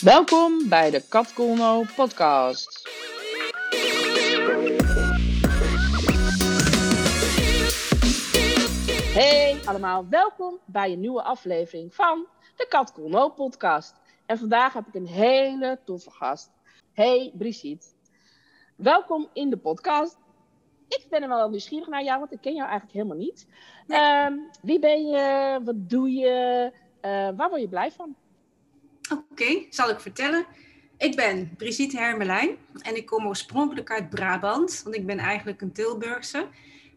Welkom bij de Kat Colno podcast. Hey allemaal, welkom bij een nieuwe aflevering van de Kat Colno podcast. En vandaag heb ik een hele toffe gast. Hey Brigitte, welkom in de podcast. Ik ben er wel nieuwsgierig naar jou, want ik ken jou eigenlijk helemaal niet. Ehm, wie ben je? Wat doe je? Eh, waar word je blij van? Oké, zal ik vertellen. Ik ben Brigitte Hermelijn en ik kom oorspronkelijk uit Brabant, want ik ben eigenlijk een Tilburgse.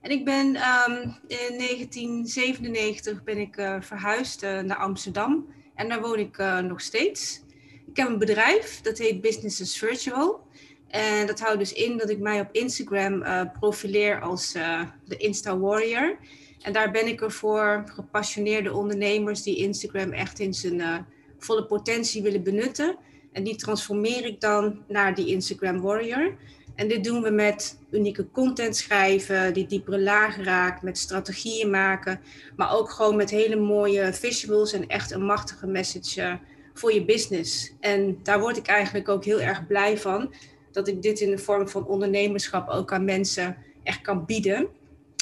En ik ben ehm, in 1997 ben ik uh, verhuisd uh, naar Amsterdam en daar woon ik uh, nog steeds. Ik heb een bedrijf, dat heet Businesses Virtual. En dat houdt dus in dat ik mij op Instagram profileer als de Insta Warrior. En daar ben ik er voor gepassioneerde ondernemers die Instagram echt in zijn volle potentie willen benutten. En die transformeer ik dan naar die Instagram Warrior. En dit doen we met unieke content schrijven, die diepere lagen raakt, met strategieën maken, maar ook gewoon met hele mooie visuals en echt een machtige message eh, voor je business. En daar word ik eigenlijk ook heel erg blij van, dat ik dit in de vorm van ondernemerschap ook aan mensen echt kan bieden.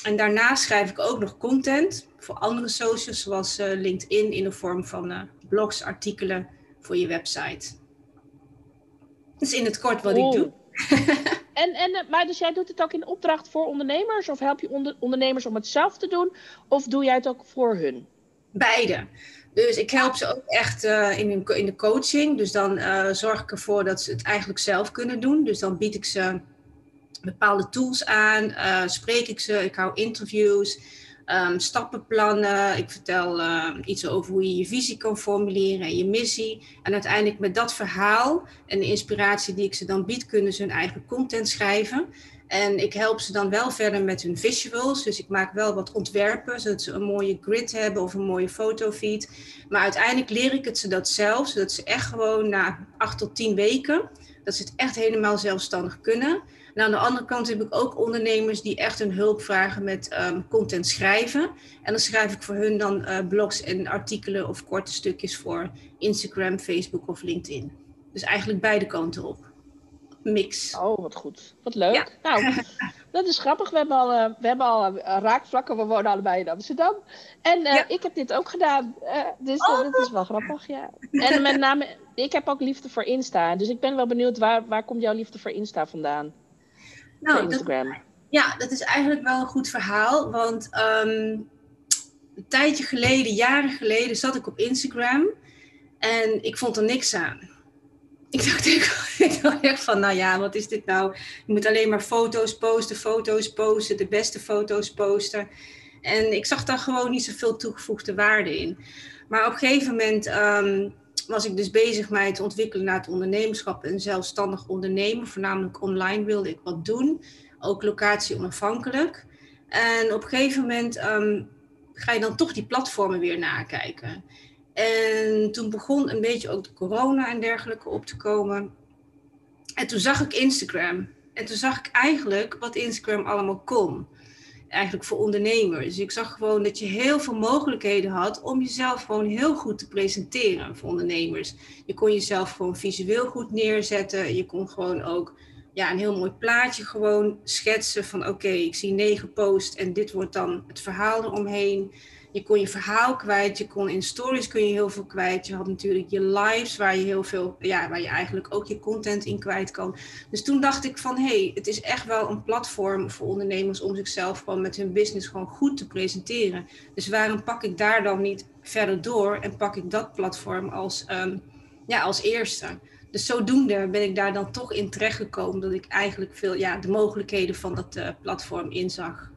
En daarnaast schrijf ik ook nog content voor andere socials, zoals uh, LinkedIn, in de vorm van uh, blogs, artikelen voor je website. Dat is in het kort wat ik doe. en, en, maar dus jij doet het ook in opdracht voor ondernemers? Of help je onder, ondernemers om het zelf te doen? Of doe jij het ook voor hun? Beide. Dus ik help ze ook echt uh, in, in de coaching. Dus dan uh, zorg ik ervoor dat ze het eigenlijk zelf kunnen doen. Dus dan bied ik ze bepaalde tools aan, uh, spreek ik ze, ik hou interviews, um, stappenplannen. Ik vertel uh, iets over hoe je je visie kan formuleren en je missie. En uiteindelijk met dat verhaal en de inspiratie die ik ze dan bied, kunnen ze hun eigen content schrijven. En ik help ze dan wel verder met hun visuals. Dus ik maak wel wat ontwerpen, zodat ze een mooie grid hebben of een mooie fotofeed. Maar uiteindelijk leer ik het ze dat zelf, zodat ze echt gewoon na acht tot tien weken, dat ze het echt helemaal zelfstandig kunnen. En aan de andere kant heb ik ook ondernemers die echt een hulp vragen met um, content schrijven. En dan schrijf ik voor hun dan uh, blogs en artikelen of korte stukjes voor Instagram, Facebook of LinkedIn. Dus eigenlijk beide kanten op. Mix. Oh, wat goed. Wat leuk. Ja. Nou, dat is grappig. We hebben al, uh, we hebben al uh, raakvlakken. We wonen allebei in Amsterdam. En ja. ik heb dit ook gedaan. dus oh. dat is wel grappig, ja. En met name, ik heb ook liefde voor Insta. Dus ik ben wel benieuwd, waar, waar komt jouw liefde voor Insta vandaan? Nou, Instagram. Dat, ja, dat is eigenlijk wel een goed verhaal. Want um, een tijdje geleden, jaren geleden, zat ik op Instagram. En ik vond er niks aan. Ik dacht, ik echt van, nou ja, wat is dit nou? Je moet alleen maar foto's posten, foto's posten, de beste foto's posten. En ik zag daar gewoon niet zoveel toegevoegde waarde in. Maar op een gegeven moment um, was ik dus bezig mij te ontwikkelen naar het ondernemerschap en zelfstandig ondernemen. Voornamelijk online wilde ik wat doen, ook locatie onafhankelijk. En op een gegeven moment um, ga je dan toch die platformen weer nakijken. En toen begon een beetje ook de corona en dergelijke op te komen. En toen zag ik Instagram. En toen zag ik eigenlijk wat Instagram allemaal kon eigenlijk voor ondernemers. Dus ik zag gewoon dat je heel veel mogelijkheden had om jezelf gewoon heel goed te presenteren voor ondernemers. Je kon jezelf gewoon visueel goed neerzetten. Je kon gewoon ook ja, een heel mooi plaatje gewoon schetsen van oké, ik zie negen posts en dit wordt dan het verhaal eromheen je kon je verhaal kwijt, je kon in stories kun je heel veel kwijt. Je had natuurlijk je lives waar je heel veel, ja, waar je eigenlijk ook je content in kwijt kan. Dus toen dacht ik van hé, hey, het is echt wel een platform voor ondernemers om zichzelf gewoon met hun business gewoon goed te presenteren. Dus waarom pak ik daar dan niet verder door en pak ik dat platform als, um, ja, als eerste? Dus zodoende ben ik daar dan toch in terechtgekomen dat ik eigenlijk veel ja, de mogelijkheden van dat uh, platform inzag.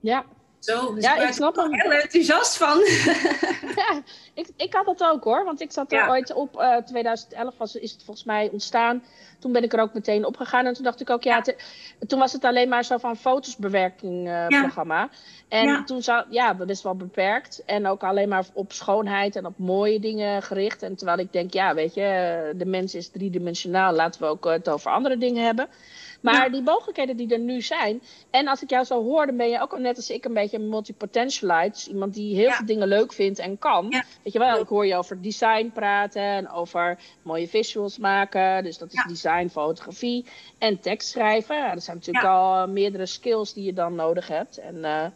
Ja, zo, dus ja, ik snap er heel enthousiast van. ja, ik, ik had dat ook hoor, want ik zat er ooit op, uh, 2011 was, is het volgens mij ontstaan. toen ben ik er ook meteen op gegaan. En toen dacht ik ook, ja, toen was het alleen maar zo van fotosbewerking uh, programma. En toen zou, ja, best wel beperkt. En ook alleen maar op schoonheid en op mooie dingen gericht. En terwijl ik denk, ja, weet je, de mens is driedimensionaal. Laten we ook het over andere dingen hebben. Maar die mogelijkheden die er nu zijn. En als ik jou zo hoor, dan ben je ook net als ik een beetje een multipotentialite. Iemand die heel veel dingen leuk vindt en kan. Weet je wel, ik hoor je over design praten en over mooie visuals maken. Dus dat is design, fotografie en tekst schrijven. Ja, dat zijn natuurlijk al meerdere skills die je dan nodig hebt. En uh,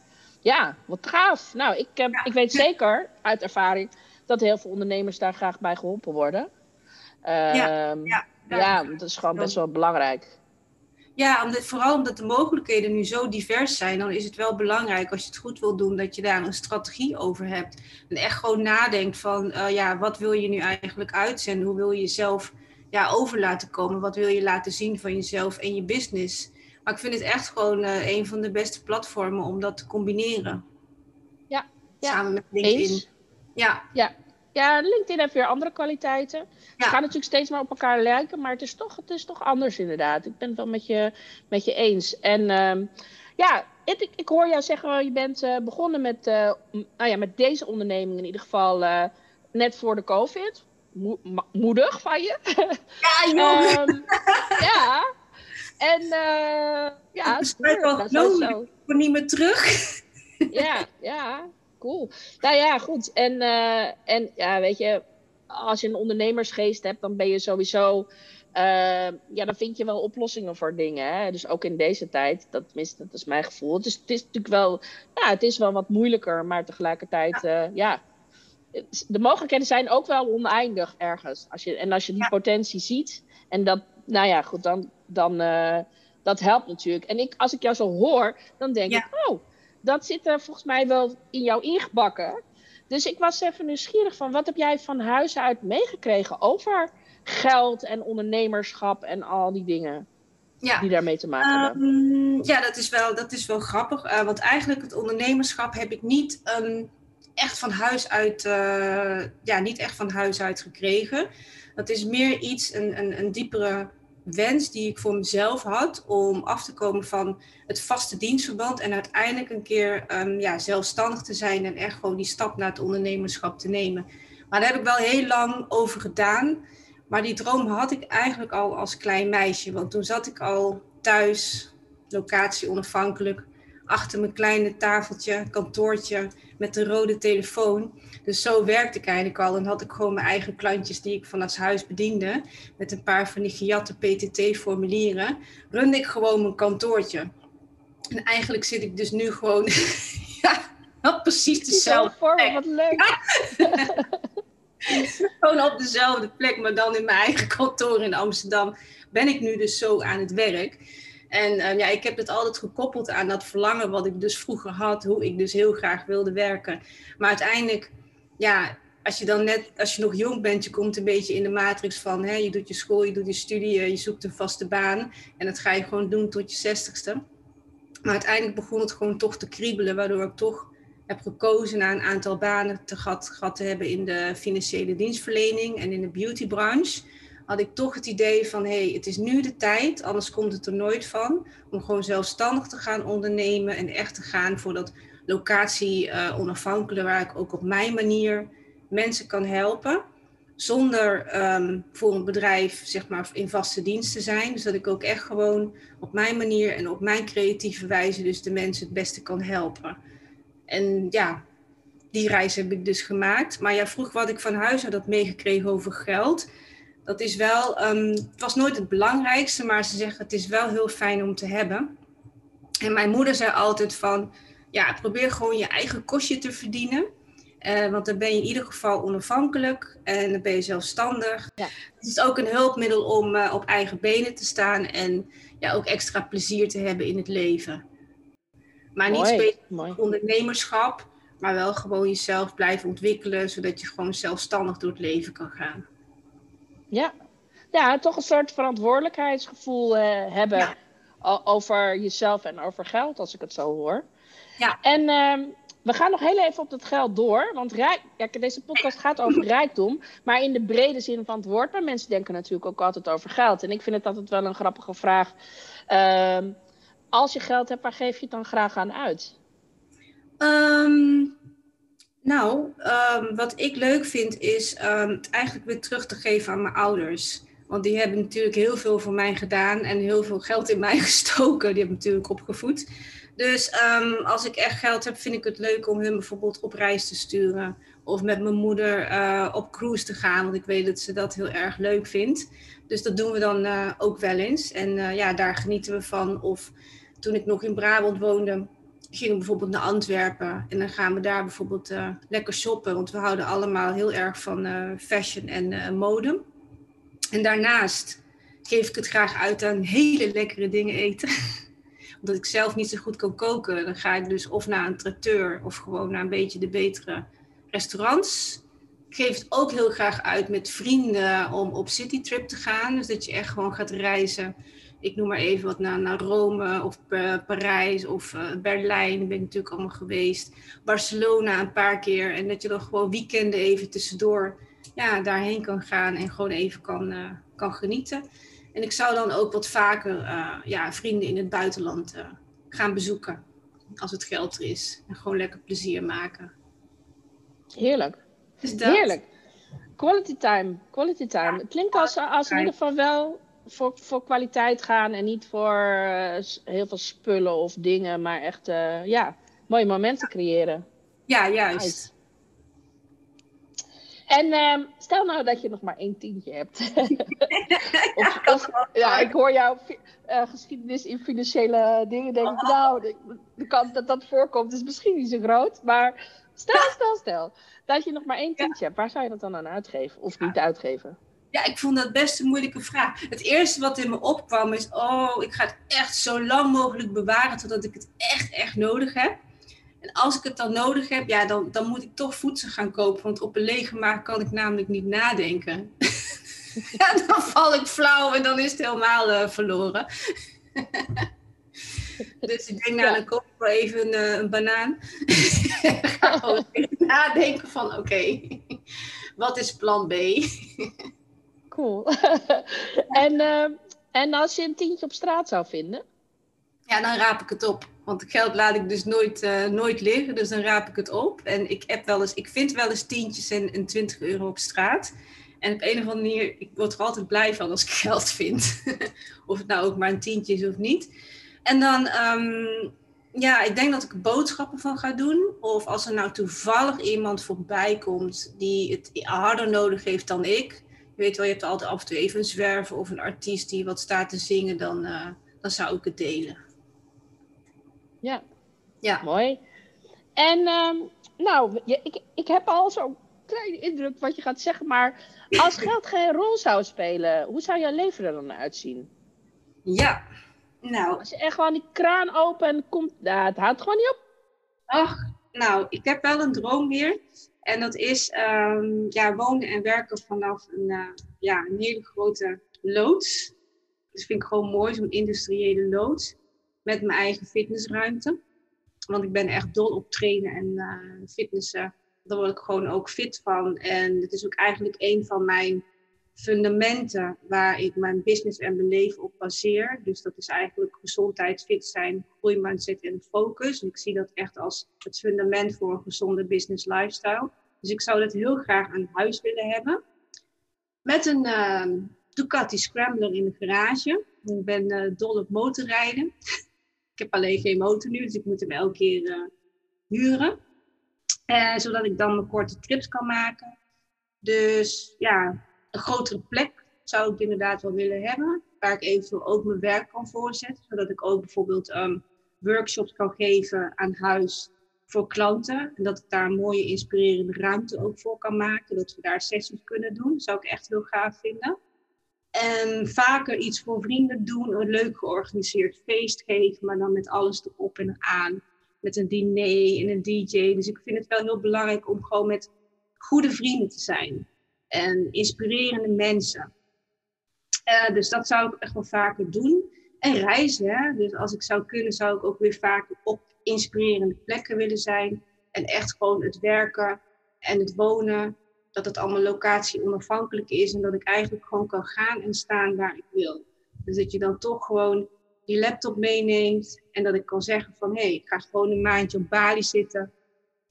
ja, wat gaaf. Nou, ik, heb, ik weet zeker uit ervaring dat heel veel ondernemers daar graag bij geholpen worden. Uh, ja, ja, ja, dat is gewoon best wel belangrijk. Ja, omdat, vooral omdat de mogelijkheden nu zo divers zijn, dan is het wel belangrijk als je het goed wil doen, dat je daar een strategie over hebt. En echt gewoon nadenkt van, uh, ja, wat wil je nu eigenlijk uitzenden? Hoe wil je jezelf ja, over laten komen? Wat wil je laten zien van jezelf en je business? Maar ik vind het echt gewoon uh, een van de beste platformen om dat te combineren. Ja, ja. samen met LinkedIn. Eens. Ja. ja, ja, LinkedIn heeft weer andere kwaliteiten. Ja. Ze gaan natuurlijk steeds meer op elkaar lijken, maar het is toch, het is toch anders inderdaad. Ik ben het wel met je, met je eens. En uh, ja, ik, ik hoor jou zeggen, je bent uh, begonnen met, uh, nou ja, met deze onderneming in ieder geval uh, net voor de COVID. Mo moedig van je. Ja, jong. um, ja. En ja, dat is wel zo. Ik kom niet meer terug. ja, ja cool. Nou ja, goed. En, uh, en ja, weet je, als je een ondernemersgeest hebt, dan ben je sowieso. Uh, ja, dan vind je wel oplossingen voor dingen. Hè? Dus ook in deze tijd, dat, tenminste, dat is mijn gevoel. Het is, het is natuurlijk wel, ja, het is wel wat moeilijker, maar tegelijkertijd, ja. Uh, ja. De mogelijkheden zijn ook wel oneindig ergens. Als je, en als je die potentie ziet, en dat, nou ja, goed, dan, dan dat helpt natuurlijk. En ik, als ik jou zo hoor, dan denk ik, oh, dat zit er volgens mij wel in jou ingebakken. Dus ik was even nieuwsgierig van wat heb jij van huis uit meegekregen over geld en ondernemerschap en al die dingen ja. die daarmee te maken hebben? Um, ja, dat is wel, dat is wel grappig. Uh, want eigenlijk het ondernemerschap heb ik niet um, echt van huis uit, uh, ja, niet echt van huis uit gekregen. Dat is meer iets, een, een, een diepere wens die ik voor mezelf had om af te komen van het vaste dienstverband en uiteindelijk een keer um, ja, zelfstandig te zijn en echt gewoon die stap naar het ondernemerschap te nemen. Maar daar heb ik wel heel lang over gedaan. Maar die droom had ik eigenlijk al als klein meisje. Want toen zat ik al thuis, locatie onafhankelijk, achter mijn kleine tafeltje, kantoortje met de rode telefoon. Dus zo werkte ik eigenlijk al en had ik gewoon mijn eigen klantjes die ik vanuit huis bediende. Met een paar van die gejatte PTT-formulieren. Runde ik gewoon mijn kantoortje. En eigenlijk zit ik dus nu gewoon ja, precies dezelfde plek. Wat leuk. gewoon op dezelfde plek, maar dan in mijn eigen kantoor in Amsterdam ben ik nu dus zo aan het werk. En uh, ja, ik heb het altijd gekoppeld aan dat verlangen wat ik dus vroeger had, hoe ik dus heel graag wilde werken. Maar uiteindelijk, ja, als je dan net, als je nog jong bent, je komt een beetje in de matrix van, hè, je doet je school, je doet je studie, je zoekt een vaste baan. En dat ga je gewoon doen tot je zestigste. Maar uiteindelijk begon het gewoon toch te kriebelen, waardoor ik toch heb gekozen naar een aantal banen te gehad, gehad te hebben in de financiële dienstverlening en in de beautybranche had ik toch het idee van hé, hey, het is nu de tijd, anders komt het er nooit van, om gewoon zelfstandig te gaan ondernemen en echt te gaan voor dat locatie uh, onafhankelijk, waar ik ook op mijn manier mensen kan helpen. Zonder um, voor een bedrijf zeg maar, in vaste dienst te zijn. Dus dat ik ook echt gewoon op mijn manier en op mijn creatieve wijze dus de mensen het beste kan helpen. En ja, die reis heb ik dus gemaakt. Maar jij vroeg wat ik van huis had meegekregen over geld dat is wel, um, het was nooit het belangrijkste, maar ze zeggen het is wel heel fijn om te hebben. En mijn moeder zei altijd van, ja, probeer gewoon je eigen kostje te verdienen. Uh, want dan ben je in ieder geval onafhankelijk en dan ben je zelfstandig. Ja. Het is ook een hulpmiddel om uh, op eigen benen te staan en ja, ook extra plezier te hebben in het leven. Maar niet specifiek ondernemerschap, maar wel gewoon jezelf blijven ontwikkelen, zodat je gewoon zelfstandig door het leven kan gaan. Ja. ja, toch een soort verantwoordelijkheidsgevoel uh, hebben ja. over jezelf en over geld, als ik het zo hoor. Ja. En, uh, we gaan nog heel even op dat geld door. Want rijk, ja, deze podcast gaat over rijkdom. Maar in de brede zin van het woord. Maar mensen denken natuurlijk ook altijd over geld. En ik vind het altijd wel een grappige vraag. Ehm, als je geld hebt, waar geef je het dan graag aan uit? Ehm, nou, ehm, wat ik leuk vind is het eigenlijk weer terug te geven aan mijn ouders. Want die hebben natuurlijk heel veel voor mij gedaan en heel veel geld in mij gestoken. Die hebben natuurlijk opgevoed. Dus ehm, als ik echt geld heb, vind ik het leuk om hun bijvoorbeeld op reis te sturen. Of met mijn moeder uh, op cruise te gaan, want ik weet dat ze dat heel erg leuk vindt. Dus dat doen we dan uh, ook wel eens. En uh, ja, daar genieten we van. Of toen ik nog in Brabant woonde, gingen we bijvoorbeeld naar Antwerpen. En dan gaan we daar bijvoorbeeld lekker shoppen. Want we houden allemaal heel erg van fashion en mode. En daarnaast geef ik het graag uit aan hele lekkere dingen eten. Omdat ik zelf niet zo goed kan koken, dan ga ik dus of naar een traiteur of gewoon naar een beetje de betere restaurants. Ik geef het ook heel graag uit met vrienden om op citytrip te gaan. Dus dat je echt gewoon gaat reizen. Ik noem maar even wat naar, naar Rome of uh, Parijs of uh, Berlijn. Daar ben ik natuurlijk allemaal geweest. Barcelona een paar keer. En dat je dan gewoon weekenden even tussendoor ja, daarheen kan gaan en gewoon even kan, uh, kan genieten. En ik zou dan ook wat vaker uh, ja, vrienden in het buitenland gaan bezoeken. Als het geld er is. En gewoon lekker plezier maken. Heerlijk. Heerlijk. Quality time. Quality time. het klinkt als, als in ieder geval wel voor, voor kwaliteit gaan. En niet voor heel veel spullen of dingen. Maar echt ja, mooie momenten creëren. Ja, juist. En uh, stel nou dat je nog maar één tientje hebt. of, ja, ik hoor jouw uh, geschiedenis in financiële dingen. Denk ik, nou, de, de, kans dat dat voorkomt is misschien niet zo groot. Maar stel, stel, stel. Dat je nog maar één tientje hebt. Waar zou je dat dan aan uitgeven? Of niet uitgeven? Ja, ik vond dat best een moeilijke vraag. Het eerste wat in me opkwam is: oh, ik ga het echt zo lang mogelijk bewaren totdat ik het echt, echt nodig heb. En als ik het dan nodig heb, ja, dan, dan moet ik toch voedsel gaan kopen. Want op een lege maag kan ik namelijk niet nadenken. ja, dan val ik flauw en dan is het helemaal uh, verloren. dus ik denk, nou, dan koop ik wel even een, uh, een banaan. ga gewoon nadenken van, oké, wat is plan B? Cool. en, uh, en als je een tientje op straat zou vinden? Ja, dan raap ik het op. Want geld laat ik dus nooit, uh, nooit liggen, dus dan raap ik het op. En ik, heb wel eens, ik vind wel eens tientjes en, en 20 euro op straat. En op een of andere manier, ik word er altijd blij van als ik geld vind. of het nou ook maar een tientje is of niet. En dan, um, ja, ik denk dat ik boodschappen van ga doen. Of als er nou toevallig iemand voorbij komt die het harder nodig heeft dan ik. Je weet wel, je hebt altijd af en toe even een zwerver of een artiest die wat staat te zingen. Dan, uh, dan zou ik het delen. Ja. ja. Mooi. En um, nou, ik, ik heb al zo'n kleine indruk wat je gaat zeggen, maar als geld geen rol zou spelen, hoe zou jouw leven er dan uitzien? Ja, nou. Als je echt gewoon die kraan open en komt, nou, het houdt gewoon niet op. Ach, nou, ik heb wel een droom weer. En dat is um, ja, wonen en werken vanaf een, uh, ja, een hele grote loods. Dat vind ik gewoon mooi, zo'n industriële loods met mijn eigen fitnessruimte. Want ik ben echt dol op trainen en uh, fitnessen. Daar word ik gewoon ook fit van. En het is ook eigenlijk een van mijn fundamenten waar ik mijn business en mijn leven op baseer. Dus dat is eigenlijk gezondheid, fit zijn, groeimindset en focus. En ik zie dat echt als het fundament voor een gezonde business lifestyle. Dus ik zou dat heel graag aan huis willen hebben. Met een uh, Ducati Scrambler in de garage. Ik ben uh, dol op motorrijden. Ik heb alleen geen motor nu, dus ik moet hem elke keer uh, huren. Uh, zodat ik dan mijn korte trips kan maken. Dus ja, een grotere plek zou ik inderdaad wel willen hebben. Waar ik eventueel ook mijn werk kan voorzetten. Zodat ik ook bijvoorbeeld um, workshops kan geven aan huis voor klanten. En dat ik daar een mooie inspirerende ruimte ook voor kan maken. Dat we daar sessies kunnen doen. Zou ik echt heel gaaf vinden. En vaker iets voor vrienden doen, een leuk georganiseerd feest geven, maar dan met alles erop en aan. Met een diner en een DJ. Dus ik vind het wel heel belangrijk om gewoon met goede vrienden te zijn. En inspirerende mensen. Uh, dus dat zou ik echt wel vaker doen. En reizen. Hè? Dus als ik zou kunnen, zou ik ook weer vaker op inspirerende plekken willen zijn. En echt gewoon het werken en het wonen, dat het allemaal locatie onafhankelijk is en dat ik eigenlijk gewoon kan gaan en staan waar ik wil. Dus dat je dan toch gewoon die laptop meeneemt en dat ik kan zeggen van hé, hey, ik ga gewoon een maandje op Bali zitten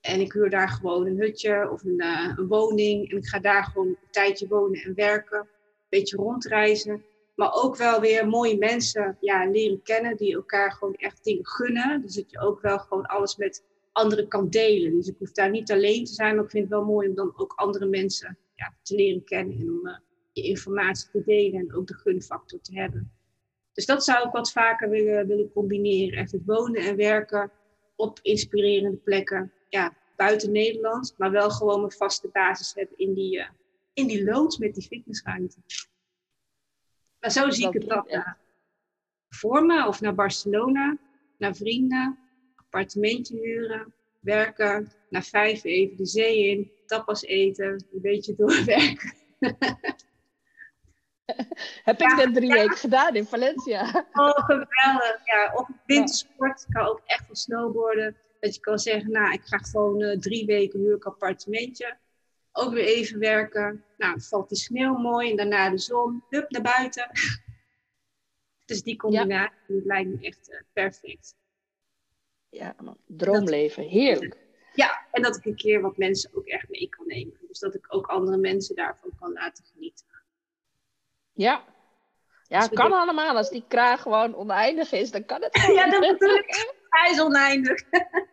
en ik huur daar gewoon een hutje of een, uh, een woning en ik ga daar gewoon een tijdje wonen en werken, een beetje rondreizen. Maar ook wel weer mooie mensen ja, leren kennen die elkaar gewoon echt dingen gunnen. Dus dat je ook wel gewoon alles met anderen kan delen. Dus ik hoef daar niet alleen te zijn, maar ik vind het wel mooi om dan ook andere mensen ja, te leren kennen en om uh, je informatie te delen en ook de gunfactor te hebben. Dus dat zou ik wat vaker willen, willen combineren. Echt het wonen en werken op inspirerende plekken. Ja, buiten Nederland, maar wel gewoon mijn vaste basis hebben in die, uh, in die loods met die fitnessruimte. Maar zo zie ik het dan uh, voor me, of naar Barcelona, naar vrienden, appartementje huren, werken, naar vijf even de zee in, tapas eten, een beetje doorwerken. Heb ik net drie weken gedaan in Valencia. Oh, geweldig. Ja, of wintersport. Ik kan ook echt van snowboarden. Dat je kan zeggen, nou, ik ga gewoon uh, drie weken huur ik appartementje. Ook weer even werken. Nou, valt die sneeuw mooi en daarna de zon. Hup, naar buiten. dus die combinatie ja. lijkt me echt uh, perfect. Ja, droomleven. Heerlijk. Ja, en dat ik een keer wat mensen ook echt mee kan nemen. Dus dat ik ook andere mensen daarvan kan laten genieten. Ja. Ja, het kan allemaal. Als die kraag gewoon oneindig is, dan kan het ja, dat bedoel ik. Hij is oneindig.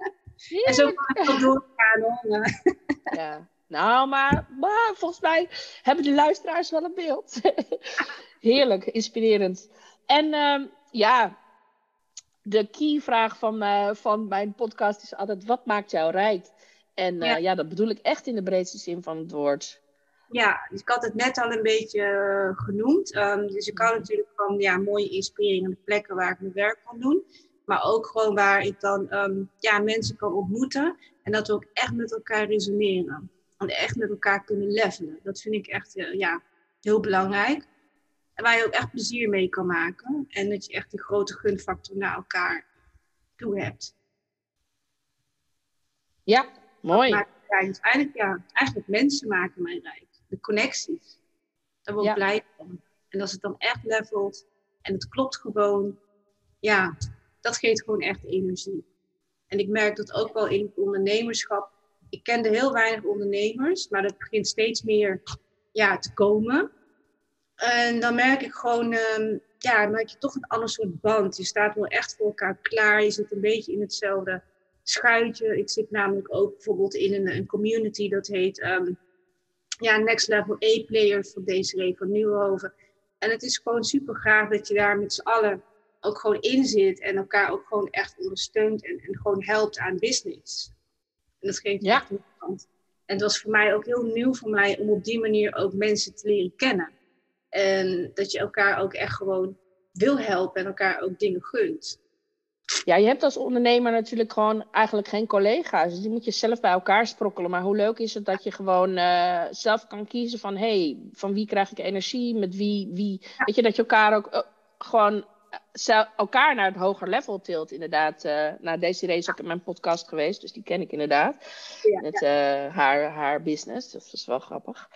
en zo kan het wel doorgaan hoor. ja. Nou, maar, maar volgens mij hebben de luisteraars wel een beeld. Heerlijk, inspirerend. En uh, ja, de key-vraag van, uh, van mijn podcast is altijd: wat maakt jou rijk? En uh, ja. ja. dat bedoel ik echt in de breedste zin van het woord. Ja, dus ik had het net al een beetje uh, genoemd. Um, dus ik hou natuurlijk van ja, mooie inspirerende plekken waar ik mijn werk kan doen. Maar ook gewoon waar ik dan um, ja, mensen kan ontmoeten. En dat we ook echt met elkaar resoneren. En echt met elkaar kunnen levelen. Dat vind ik echt uh, ja, heel belangrijk. En waar je ook echt plezier mee kan maken. En dat je echt een grote gunfactor naar elkaar toe hebt. Ja, mooi. Maar eigenlijk, ja, eigenlijk mensen maken mij rijk de connecties. Daar word ik blij van. En als het dan echt levelt en het klopt gewoon, ja, dat geeft gewoon echt energie. En ik merk dat ook wel in het ondernemerschap. Ik kende heel weinig ondernemers, maar dat begint steeds meer ja, te komen. En dan merk ik gewoon, um, ja, dan merk je toch een ander soort band. Je staat wel echt voor elkaar klaar. Je zit een beetje in hetzelfde schuitje. Ik zit namelijk ook bijvoorbeeld in een, een community dat heet um, ja, Next Level A-player voor deze van Nieuwhoven. En het is gewoon super gaaf dat je daar met z'n allen ook gewoon in zit en elkaar ook gewoon echt ondersteunt en, en gewoon helpt aan business. En dat geeft ja. echt een kant. En het was voor mij ook heel nieuw voor mij om op die manier ook mensen te leren kennen. En dat je elkaar ook echt gewoon wil helpen en elkaar ook dingen gunt. Ja, je hebt als ondernemer natuurlijk gewoon eigenlijk geen collega's. Dus die moet je zelf bij elkaar sprokkelen. Maar hoe leuk is het dat je gewoon uh, zelf kan kiezen van... hé, hey, van wie krijg ik energie? Met wie? wie Weet je, dat je elkaar ook uh, gewoon elkaar naar het hoger level tilt, inderdaad. Uh, nou, Desiree is ook in mijn podcast geweest, dus die ken ik inderdaad. Ja, met ja. Uh, haar, haar business, dus dat is wel grappig.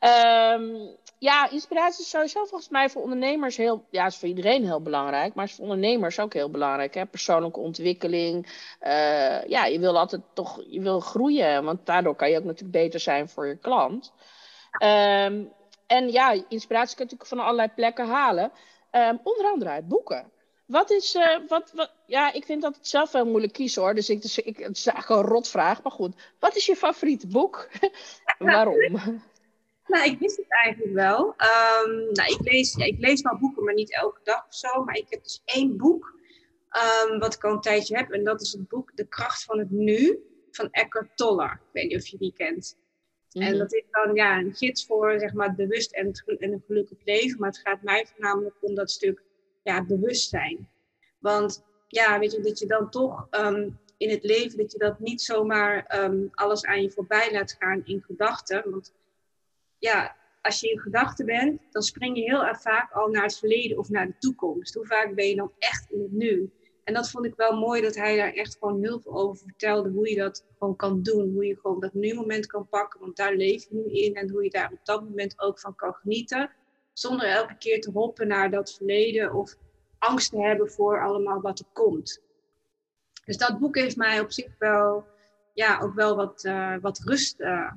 Um, ja, inspiratie is sowieso volgens mij voor ondernemers heel, ja, is voor iedereen heel belangrijk, maar is voor ondernemers ook heel belangrijk. Hè? Persoonlijke ontwikkeling. Uh, ja, je wil altijd toch, je wil groeien, want daardoor kan je ook natuurlijk beter zijn voor je klant. Um, en ja, inspiratie kan je natuurlijk van allerlei plekken halen. Um, onder andere uit boeken. Wat is, uh, wat, wat, ja, ik vind dat het zelf wel moeilijk kiezen hoor. Dus ik, dus ik, het is eigenlijk een rotvraag, maar goed. Wat is je favoriete boek? Waarom? Nou, ik wist het eigenlijk wel. Um, nou, ik lees, ja, ik lees wel boeken, maar niet elke dag of zo. Maar ik heb dus één boek um, wat ik al een tijdje heb. En dat is het boek De Kracht van het Nu van Eckhart Tolle. Ik weet niet of je die kent. En mhm. dat is dan ja, een gids voor zeg maar, het bewust en, het, en een gelukkig leven. Maar het gaat mij voornamelijk om dat stuk ja, bewustzijn. Want ja, weet je, dat je dan toch um, in het leven, dat je dat niet zomaar um, alles aan je voorbij laat gaan in gedachten. Want ja, als je in gedachten bent, dan spring je heel erg vaak al naar het verleden of naar de toekomst. Hoe vaak ben je dan echt in het nu? En dat vond ik wel mooi dat hij daar echt gewoon heel veel over vertelde. Hoe je dat gewoon kan doen. Hoe je gewoon dat nu moment kan pakken. Want daar leef je nu in. En hoe je daar op dat moment ook van kan genieten. Zonder elke keer te hoppen naar dat verleden. Of angst te hebben voor allemaal wat er komt. Dus dat boek heeft mij op zich wel, ja, ook wel wat, uh, wat rust uh,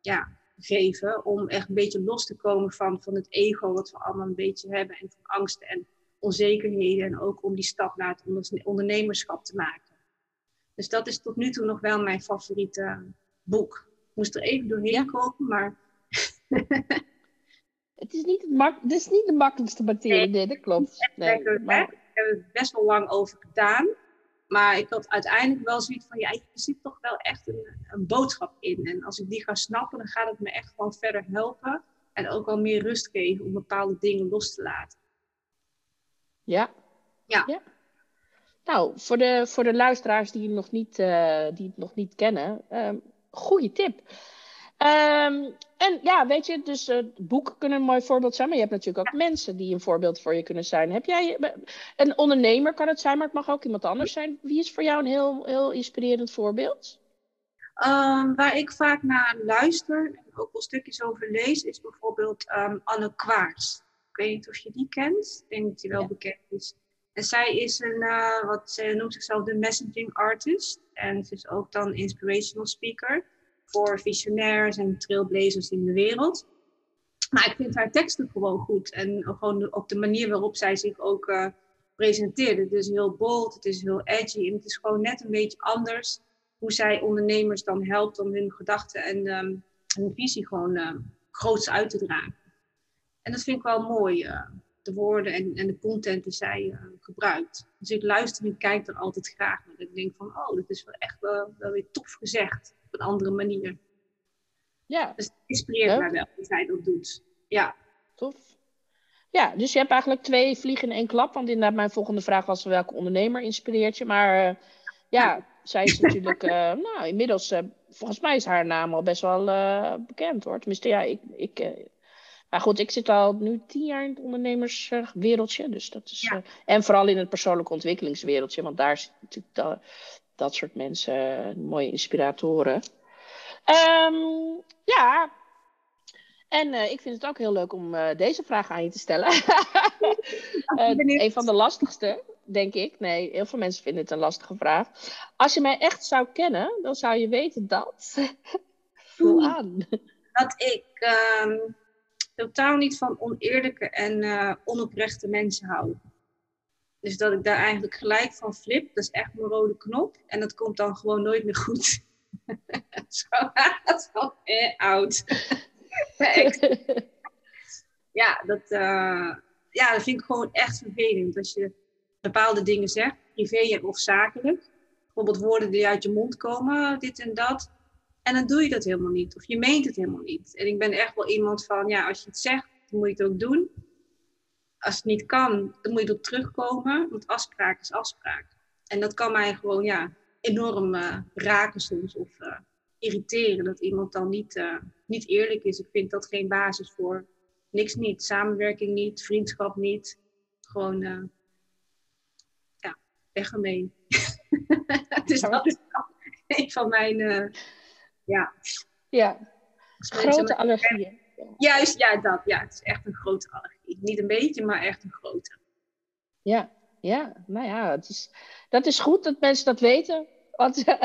ja, geven. Om echt een beetje los te komen van, van het ego wat we allemaal een beetje hebben. En van angsten en onzekerheden. En ook om die stap naar het ondernemerschap te maken. Dus dat is tot nu toe nog wel mijn favoriete boek. Ik moest er even doorheen ja. komen, maar... het, is niet het, mak het is niet de makkelijkste materie, nee, dat klopt. Nee, maar... Ik heb er best wel lang over gedaan. Maar ik had uiteindelijk wel zoiets van, ja, er zit toch wel echt een, een boodschap in. En als ik die ga snappen, dan gaat het me echt gewoon verder helpen. En ook wel meer rust geven om bepaalde dingen los te laten. Ja. Ja. ja. Nou, voor de, voor de luisteraars die het nog niet, uh, die het nog niet kennen, um, goede tip. Um, en ja, weet je, dus uh, boeken kunnen een mooi voorbeeld zijn, maar je hebt natuurlijk ook mensen die een voorbeeld voor je kunnen zijn. Heb jij een ondernemer kan het zijn, maar het mag ook iemand anders zijn. Wie is voor jou een heel, heel inspirerend voorbeeld? Um, waar ik vaak naar luister en ook wel stukjes over lees, is bijvoorbeeld um, Anne Kwaars. Ik weet niet of je die kent. Ik denk dat die wel bekend is. En zij is een, uh, wat ze noemt zichzelf de messaging artist. En ze is ook dan inspirational speaker voor visionairs en trailblazers in de wereld. Maar ik vind haar teksten gewoon goed. En gewoon op de manier waarop zij zich ook uh, presenteert. Het is heel bold, het is heel edgy. En het is gewoon net een beetje anders hoe zij ondernemers dan helpt om hun gedachten en um, hun visie gewoon uh, groots uit te dragen. En dat vind ik wel mooi, uh, de woorden en, en de content die zij uh, gebruikt. Dus ik luister en kijk er altijd graag naar. Ik denk van, oh, dat is wel echt wel, wel weer tof gezegd op een andere manier. Ja. Dus het inspireert mij wel hoe zij dat doet. Ja. Tof. Ja, dus je hebt eigenlijk twee vliegen in één klap. Want inderdaad, mijn volgende vraag was welke ondernemer inspireert je. Maar uh, ja, zij is natuurlijk, uh, nou, inmiddels, uh, volgens mij is haar naam al best wel bekend hoor. Tenminste, ja, ik, ik maar goed, ik zit al nu tien jaar in het ondernemerswereldje. Dus dat is, ja. en vooral in het persoonlijke ontwikkelingswereldje. Want daar zit natuurlijk dat, dat soort mensen, mooie inspiratoren. Um, ja, en uh, ik vind het ook heel leuk om uh, deze vraag aan je te stellen. uh, een van de lastigste, denk ik. Nee, heel veel mensen vinden het een lastige vraag. Als je mij echt zou kennen, dan zou je weten dat. Voel aan. Dat ik um, totaal niet van oneerlijke en onoprechte mensen hou. Dus dat ik daar eigenlijk gelijk van flip. Dat is echt mijn rode knop. En dat komt dan gewoon nooit meer goed. zo, wel eh, oud. ja, dat, uh, ja, dat vind ik gewoon echt vervelend. Als je bepaalde dingen zegt, privé of zakelijk. Bijvoorbeeld woorden die uit je mond komen, dit en dat. En dan doe je dat helemaal niet. Of je meent het helemaal niet. En ik ben echt wel iemand van, ja, als je het zegt, dan moet je het ook doen als het niet kan, dan moet je erop terugkomen. Want afspraak is afspraak. En dat kan mij gewoon ja, enorm uh, raken soms. Of uh, irriteren dat iemand dan niet, uh, niet eerlijk is. Ik vind dat geen basis voor niks niet. Samenwerking niet, vriendschap niet. Gewoon, ja, weg ermee. dus dat is een van mijn, ja. Ja, grote allergieën. Juist, ja, dat. Ja, het is echt een grote allergie. Niet een beetje, maar echt een grote. Ja, ja. Nou ja, het is, dat is goed dat mensen dat weten. Want dan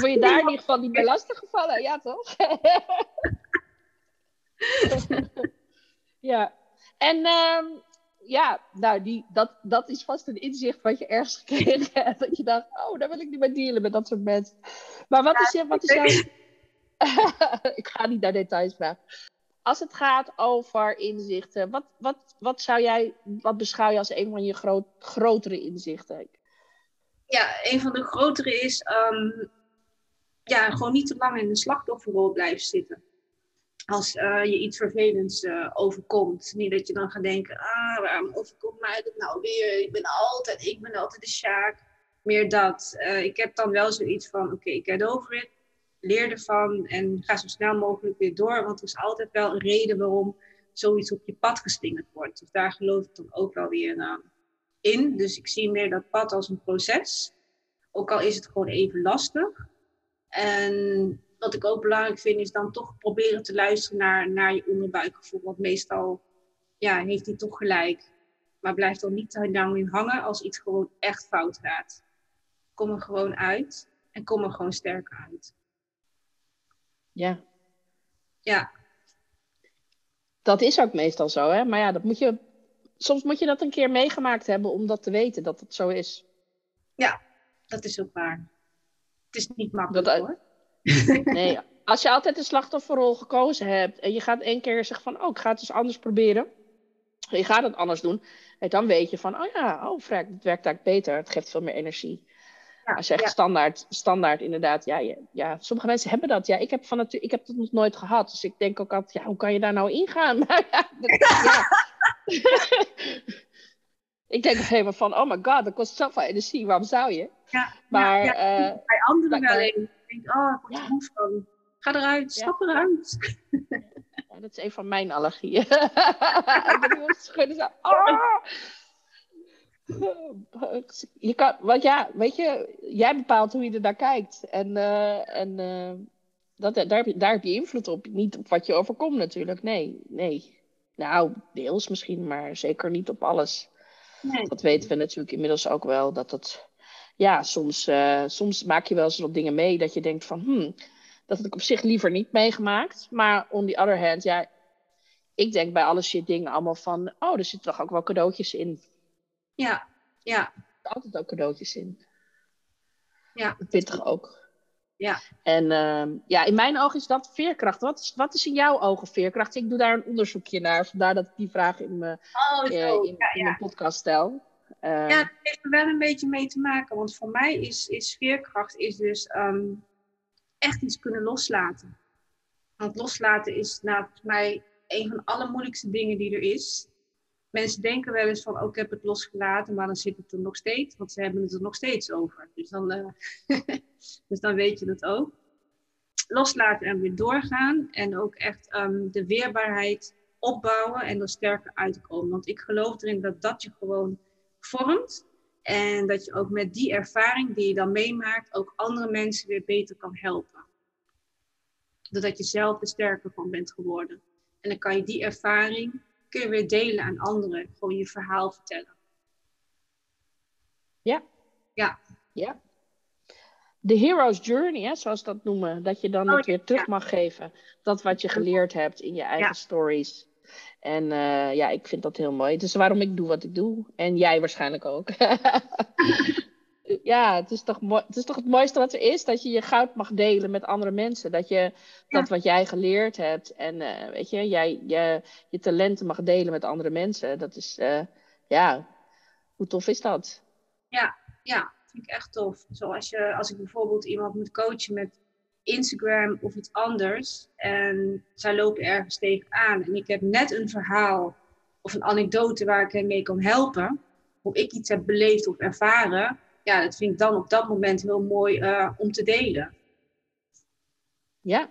word je daar in ieder geval niet meer lastig gevallen. Ja, toch? ja. En um, ja, nou, die, dat, dat is vast een inzicht wat je ergens gekregen hebt. Dat je dacht, oh, daar wil ik niet meer dealen met dat soort mensen. Maar wat is, je, wat is jouw... ik ga niet naar details vragen. Als het gaat over inzichten, wat, wat, wat zou jij, wat beschouw je als een van je groot, grotere inzichten? Ja, een van de grotere is um, ja, gewoon niet te lang in de slachtofferrol blijven zitten. Als uh, je iets vervelends uh, overkomt. Niet dat je dan gaat denken, ah, waarom overkomt mij dat nou weer? Ik ben altijd, ik ben altijd de Sjaak. Meer dat. Uh, ik heb dan wel zoiets van, oké, ik get over it leer ervan en ga zo snel mogelijk weer door. Want er is altijd wel een reden waarom zoiets op je pad geslingerd wordt. Dus daar geloof ik dan ook wel weer in. Dus ik zie meer dat pad als een proces. Ook al is het gewoon even lastig. En wat ik ook belangrijk vind, is dan toch proberen te luisteren naar, naar je onderbuikgevoel. Want meestal ja, heeft hij toch gelijk. Maar blijf er niet te lang in hangen als iets gewoon echt fout gaat. Kom er gewoon uit en kom er gewoon sterker uit. Ja. Ja. Dat is ook meestal zo, hè? Maar ja, dat moet je, soms moet je dat een keer meegemaakt hebben om dat te weten dat het zo is. Ja, dat is ook waar. Het is niet makkelijk dat, hoor. Nee, als je altijd de slachtofferrol gekozen hebt en je gaat één keer zeggen van, oh, ik ga het eens anders proberen. Je gaat het anders doen. En dan weet je van, oh ja, oh vrek, het werkt eigenlijk beter. Het geeft veel meer energie. Ja, als je echt standaard, standaard inderdaad, ja, ja, sommige mensen hebben dat. Ja, ik heb, van ik heb dat nog nooit gehad. Dus ik denk ook altijd, ja, hoe kan je daar nou ingaan? Maar ja. ik denk helemaal van, oh my god, dat kost zoveel energie, waarom zou je? Ja, maar, uh, bij anderen wel oh, ik word er moe van. Ga eruit, stap eruit. Ja, dat is een van mijn allergieën. ik ben heel schudden. Zo, oh! Je kan, want ja, weet je, jij bepaalt hoe je er naar kijkt. En, uh, en uh, dat, daar, heb je, daar heb je invloed op. Niet op wat je overkomt natuurlijk. Nee, nee. Nou, deels misschien, maar zeker niet op alles. Nee. Dat weten we natuurlijk inmiddels ook wel. Dat dat, ja, soms, uh, soms maak je wel eens wat dingen mee dat je denkt van, hmm, dat had ik op zich liever niet meegemaakt. Maar on the other hand, ja, ik denk bij alle shit dingen allemaal van, oh, er zitten toch ook wel cadeautjes in. Ja, ja. Er altijd ook cadeautjes in. Ja. Pittig ook. Ja. En uh, ja, in mijn ogen is dat veerkracht. Wat is, wat is in jouw ogen veerkracht? Ik doe daar een onderzoekje naar, vandaar dat ik die vraag in mijn, oh, uh, in, ja, in mijn podcast stel. Uh, ja, dat heeft er wel een beetje mee te maken. Want voor mij is, is veerkracht is dus um, echt iets kunnen loslaten. Want loslaten is nou, volgens mij een van de allermoeilijkste dingen die er is. Mensen denken wel eens van, oh, ik heb het losgelaten, maar dan zit het er nog steeds, want ze hebben het er nog steeds over. Dus dan, uh, dus dan weet je dat ook. Loslaten en weer doorgaan en ook echt um, de weerbaarheid opbouwen en er sterker uitkomen. Want ik geloof erin dat dat je gewoon vormt en dat je ook met die ervaring die je dan meemaakt, ook andere mensen weer beter kan helpen. Doordat je zelf er sterker van bent geworden. En dan kan je die ervaring kun je weer delen aan anderen. Gewoon je verhaal vertellen. Ja. Ja. Ja. De hero's journey, hè, zoals dat noemen. Dat je dan oh, het weer terug mag geven. Dat wat je geleerd hebt in je eigen stories. En uh, ja, ik vind dat heel mooi. Dus waarom ik doe wat ik doe. En jij waarschijnlijk ook. ja, het is, toch mooi, het is toch het mooiste wat er is. Dat je je goud mag delen met andere mensen. Dat je dat wat jij geleerd hebt. En uh, weet je, jij je, je talenten mag delen met andere mensen. Dat is, uh, ja, hoe tof is dat? Ja, ja, vind ik echt tof. Zoals je, als ik bijvoorbeeld iemand moet coachen met Instagram of iets anders. En zij lopen ergens tegenaan. En ik heb net een verhaal of een anekdote waar ik hen mee kan helpen. Of ik iets heb beleefd of ervaren. Ja, dat vind ik dan op dat moment heel mooi uh, om te delen. Ja.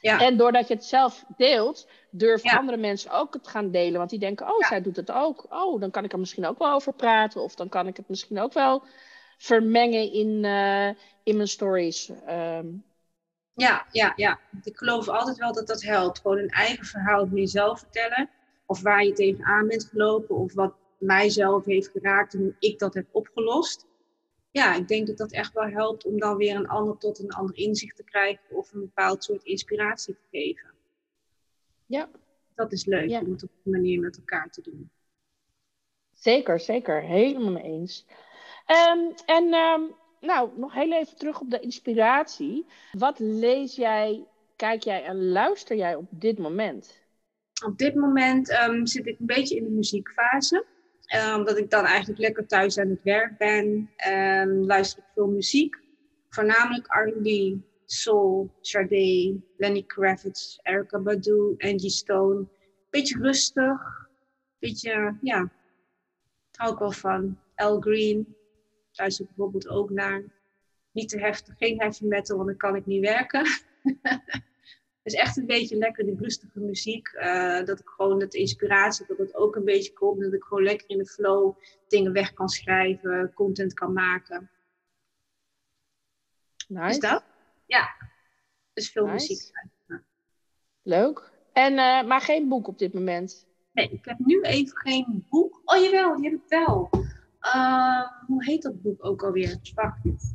ja. En doordat je het zelf deelt, durven andere mensen ook het gaan delen. Want die denken, oh, zij doet het ook. Oh, dan kan ik er misschien ook wel over praten. Of dan kan ik het misschien ook wel vermengen in, uh, in mijn stories. Um, ja, ja, ja. Ik geloof altijd wel dat dat helpt. Gewoon een eigen verhaal over jezelf vertellen. Of waar je tegenaan bent gelopen. Of wat mijzelf heeft geraakt en hoe ik dat heb opgelost. Ja, ik denk dat dat echt wel helpt om dan weer een ander tot een ander inzicht te krijgen. Of een bepaald soort inspiratie te geven. Ja. Dat is leuk om het op die manier met elkaar te doen. Zeker, zeker. Helemaal mee eens. Um, en um, nou, nog heel even terug op de inspiratie. Wat lees jij, kijk jij en luister jij op dit moment? Op dit moment um, zit ik een beetje in de muziekfase. Um, omdat ik dan eigenlijk lekker thuis aan het werk ben. Um, luister ik veel muziek. Voornamelijk R&B, soul, Sade, Lenny Kravitz, Erykah Badu, Angie Stone. Beetje rustig. Beetje, ja, hou ik wel van. Al Green, luister ik bijvoorbeeld ook naar. Niet te heftig, geen heavy metal, want dan kan ik niet werken. Dus echt een beetje lekker die rustige muziek. Uh, dat ik gewoon dat de inspiratie, dat het ook een beetje komt. Dat ik gewoon lekker in de flow dingen weg kan schrijven, content kan maken. Nice. Is dat? Ja. Dus veel muziek. Leuk. En, uh, maar geen boek op dit moment? Nee, ik heb nu even geen boek. Oh jawel, die heb ik wel. Uh, hoe heet dat boek ook alweer? Wacht.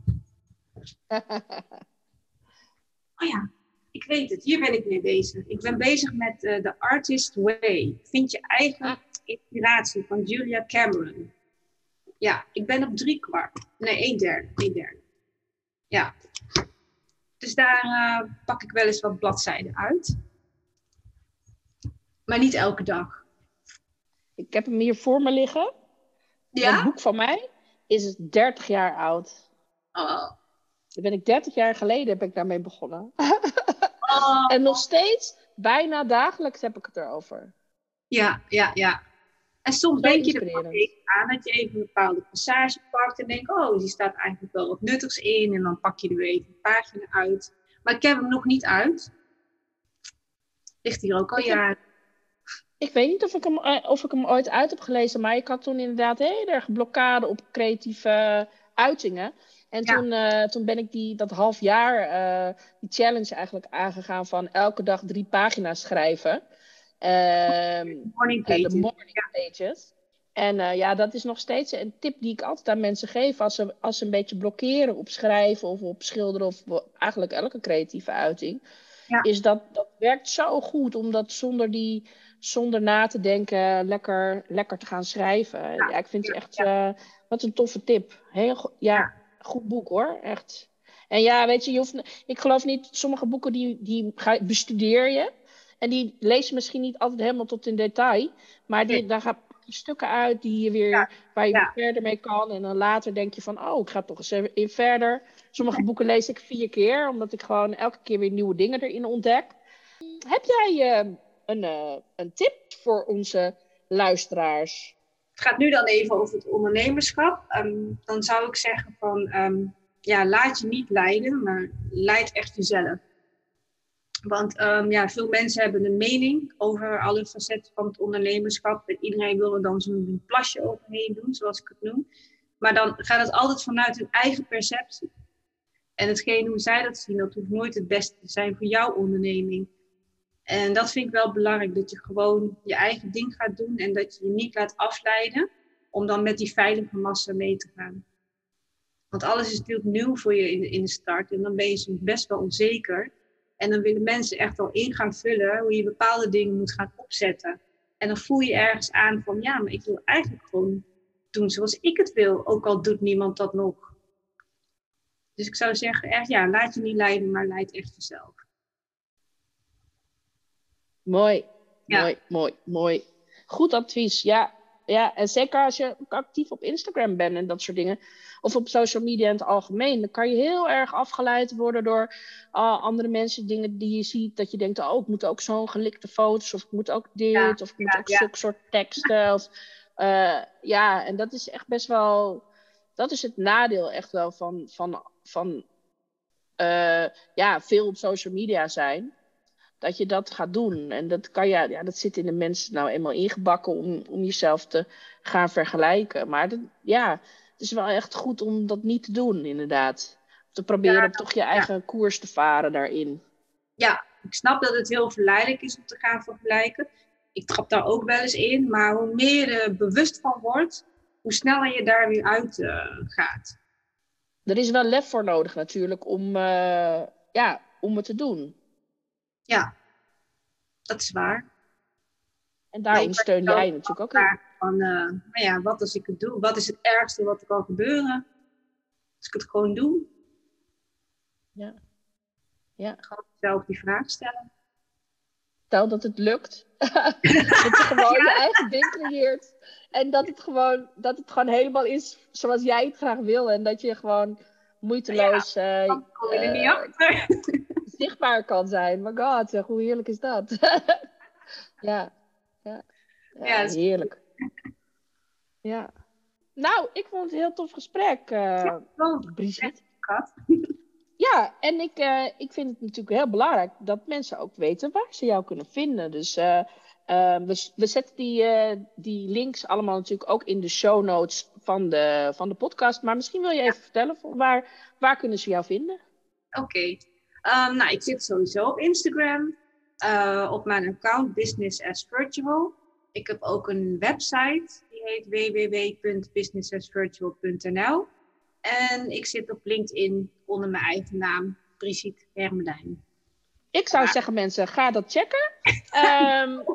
oh ja, ik weet het. Hier ben ik mee bezig. Ik ben bezig met uh, The Artist Way. Vind je eigen ah. inspiratie van Julia Cameron. Ja, ik ben op drie kwart. Nee, een derde. Een derde. Ja. Dus daar uh, pak ik wel eens wat bladzijden uit. Maar niet elke dag. Ik heb hem hier voor me liggen. Ja? Het boek van mij is 30 jaar oud. Oh. Dan ben ik 30 jaar geleden heb ik daarmee begonnen. Oh. en nog steeds, bijna dagelijks heb ik het erover. Ja, ja, ja. En soms denk je er even aan dat je even een bepaalde passage pakt en denkt, oh, die staat eigenlijk wel wat nuttigs in. En dan pak je er weer even een pagina uit. Maar ik heb hem nog niet uit. Ligt hier ook al jaren. Ik weet niet of ik, hem, eh, of ik hem ooit uit heb gelezen, maar ik had toen inderdaad heel erg blokkade op creatieve uitingen. En toen, uh, toen ben ik die, dat half jaar, uh, die challenge eigenlijk aangegaan van elke dag drie pagina's schrijven. Um, morning pages. de morning pages. En uh, ja, dat is nog steeds een tip die ik altijd aan mensen geef als ze, als ze een beetje blokkeren op schrijven of op schilderen of eigenlijk elke creatieve uiting. Ja. Is dat, dat werkt zo goed, omdat zonder die zonder na te denken lekker, lekker te gaan schrijven. Ja, ik vind het echt, uh, wat een toffe tip. Heel ja, goed boek hoor, echt. En ja, weet je, je hoeft, ik geloof niet, sommige boeken die, die bestudeer je. En die lees je misschien niet altijd helemaal tot in detail. Maar die, daar gaan stukken uit die je weer, waar je weer verder mee kan. En dan later denk je van, oh, ik ga toch eens even in verder. Sommige boeken lees ik vier keer, omdat ik gewoon elke keer weer nieuwe dingen erin ontdek. Heb jij uh, een, uh, een tip voor onze luisteraars? Het gaat nu dan even over het ondernemerschap. Um, dan zou ik zeggen van, um, ja, laat je niet leiden, maar leid echt jezelf. Want um, ja, veel mensen hebben een mening over alle facetten van het ondernemerschap. En iedereen wil er dan zo'n plasje overheen doen, zoals ik het noem. Maar dan gaat het altijd vanuit hun eigen perceptie. En hetgeen hoe zij dat zien, dat hoeft nooit het beste te zijn voor jouw onderneming. En dat vind ik wel belangrijk, dat je gewoon je eigen ding gaat doen en dat je je niet laat afleiden om dan met die veilige massa mee te gaan. Want alles is natuurlijk nieuw voor je in, in de start en dan ben je soms best wel onzeker. En dan willen mensen echt al in gaan vullen hoe je bepaalde dingen moet gaan opzetten. En dan voel je ergens aan van ja, maar ik wil eigenlijk gewoon doen zoals ik het wil, ook al doet niemand dat nog. Dus ik zou zeggen, echt ja, laat je niet leiden, maar leid echt jezelf. Mooi, mooi, mooi, mooi. Goed advies, ja. Ja, en zeker als je actief op Instagram bent en dat soort dingen. Of op social media in het algemeen. Dan kan je heel erg afgeleid worden door uh, andere mensen, dingen die je ziet. Dat je denkt, oh, ik moet ook zo'n gelikte foto's. Of ik moet ook dit. of ik moet ook zulke soort teksten. Of, uh, ja, en dat is echt best wel... Dat is het nadeel echt wel van, van, van uh, ja, veel op social media zijn dat je dat gaat doen. En dat kan je, ja, dat zit in de mensen nou eenmaal ingebakken om, om jezelf te gaan vergelijken. Maar dat, ja, het is wel echt goed om dat niet te doen, inderdaad. Te proberen toch je eigen koers te varen daarin. Ja, ik snap dat het heel verleidelijk is om te gaan vergelijken. Ik trap daar ook wel eens in, maar hoe meer je er bewust van wordt, hoe sneller je daar weer uit uh, gaat. Er is wel lef voor nodig natuurlijk om, uh, ja, om het te doen. Ja, dat is waar. En daarin steun jij natuurlijk ook in. Van, uh, nou ja, wat als ik het doe? Wat is het ergste wat er kan gebeuren? Als ik het gewoon doe. Ja. ja. Gewoon zelf die vraag stellen. Stel dat het lukt. dat je gewoon je eigen ding creëert. En dat het, gewoon, dat het gewoon helemaal is zoals jij het graag wil. En dat je gewoon moeiteloos... Ja, uh, kom je er niet achter zichtbaar kan zijn. Maar god, zeg, hoe heerlijk is dat? ja. Ja. ja, heerlijk. Ja. Nou, ik vond het een heel tof gesprek, uh, Brigitte. ja, en ik, uh, ik vind het natuurlijk heel belangrijk dat mensen ook weten waar ze jou kunnen vinden. Dus uh, we, we zetten die, die links allemaal natuurlijk ook in de show notes van de, van de podcast. Maar misschien wil je even vertellen waar, waar kunnen ze jou vinden? Oké, um, nou ik zit sowieso op Instagram. op mijn account Business as Virtual. Ik heb ook een website, die heet www.businessasvirtual.nl. En ik zit op LinkedIn onder mijn eigen naam, Brigitte Hermedijn. Ik zou zeggen, mensen, ga dat checken. um,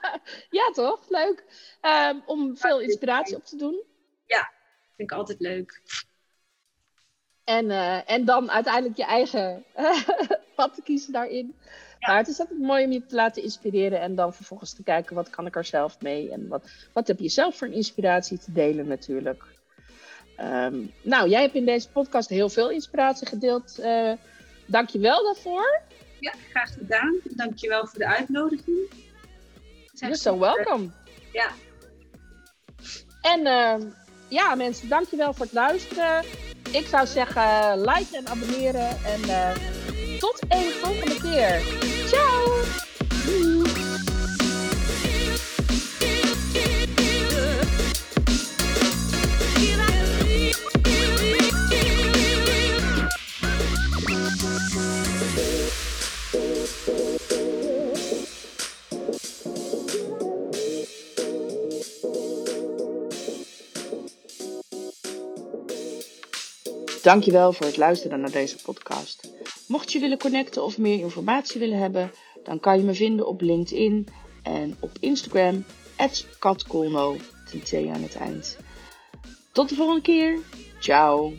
ja, toch? Leuk. Um, om veel inspiratie op te doen. Ja, vind ik altijd leuk. En, uh, en dan uiteindelijk je eigen pad te kiezen daarin. Maar het is altijd mooi om je te laten inspireren en dan vervolgens te kijken wat kan ik er zelf mee en wat, wat heb je zelf voor een inspiratie te delen natuurlijk. Um, nou, jij hebt in deze podcast heel veel inspiratie gedeeld. Uh, Dank je wel daarvoor. Ja, graag gedaan. Dank je wel voor de uitnodiging. You're so welcome. Ja. En uh, ja, mensen, dank je wel voor het luisteren. Ik zou zeggen, like en abonneren. En uh, tot een volgende keer. Ciao! Dankjewel voor het luisteren naar deze podcast. Mocht je willen connecten of meer informatie willen hebben, dan kan je me vinden op LinkedIn en op Instagram, katkolno, ten aan het eind. Tot de volgende keer. Ciao.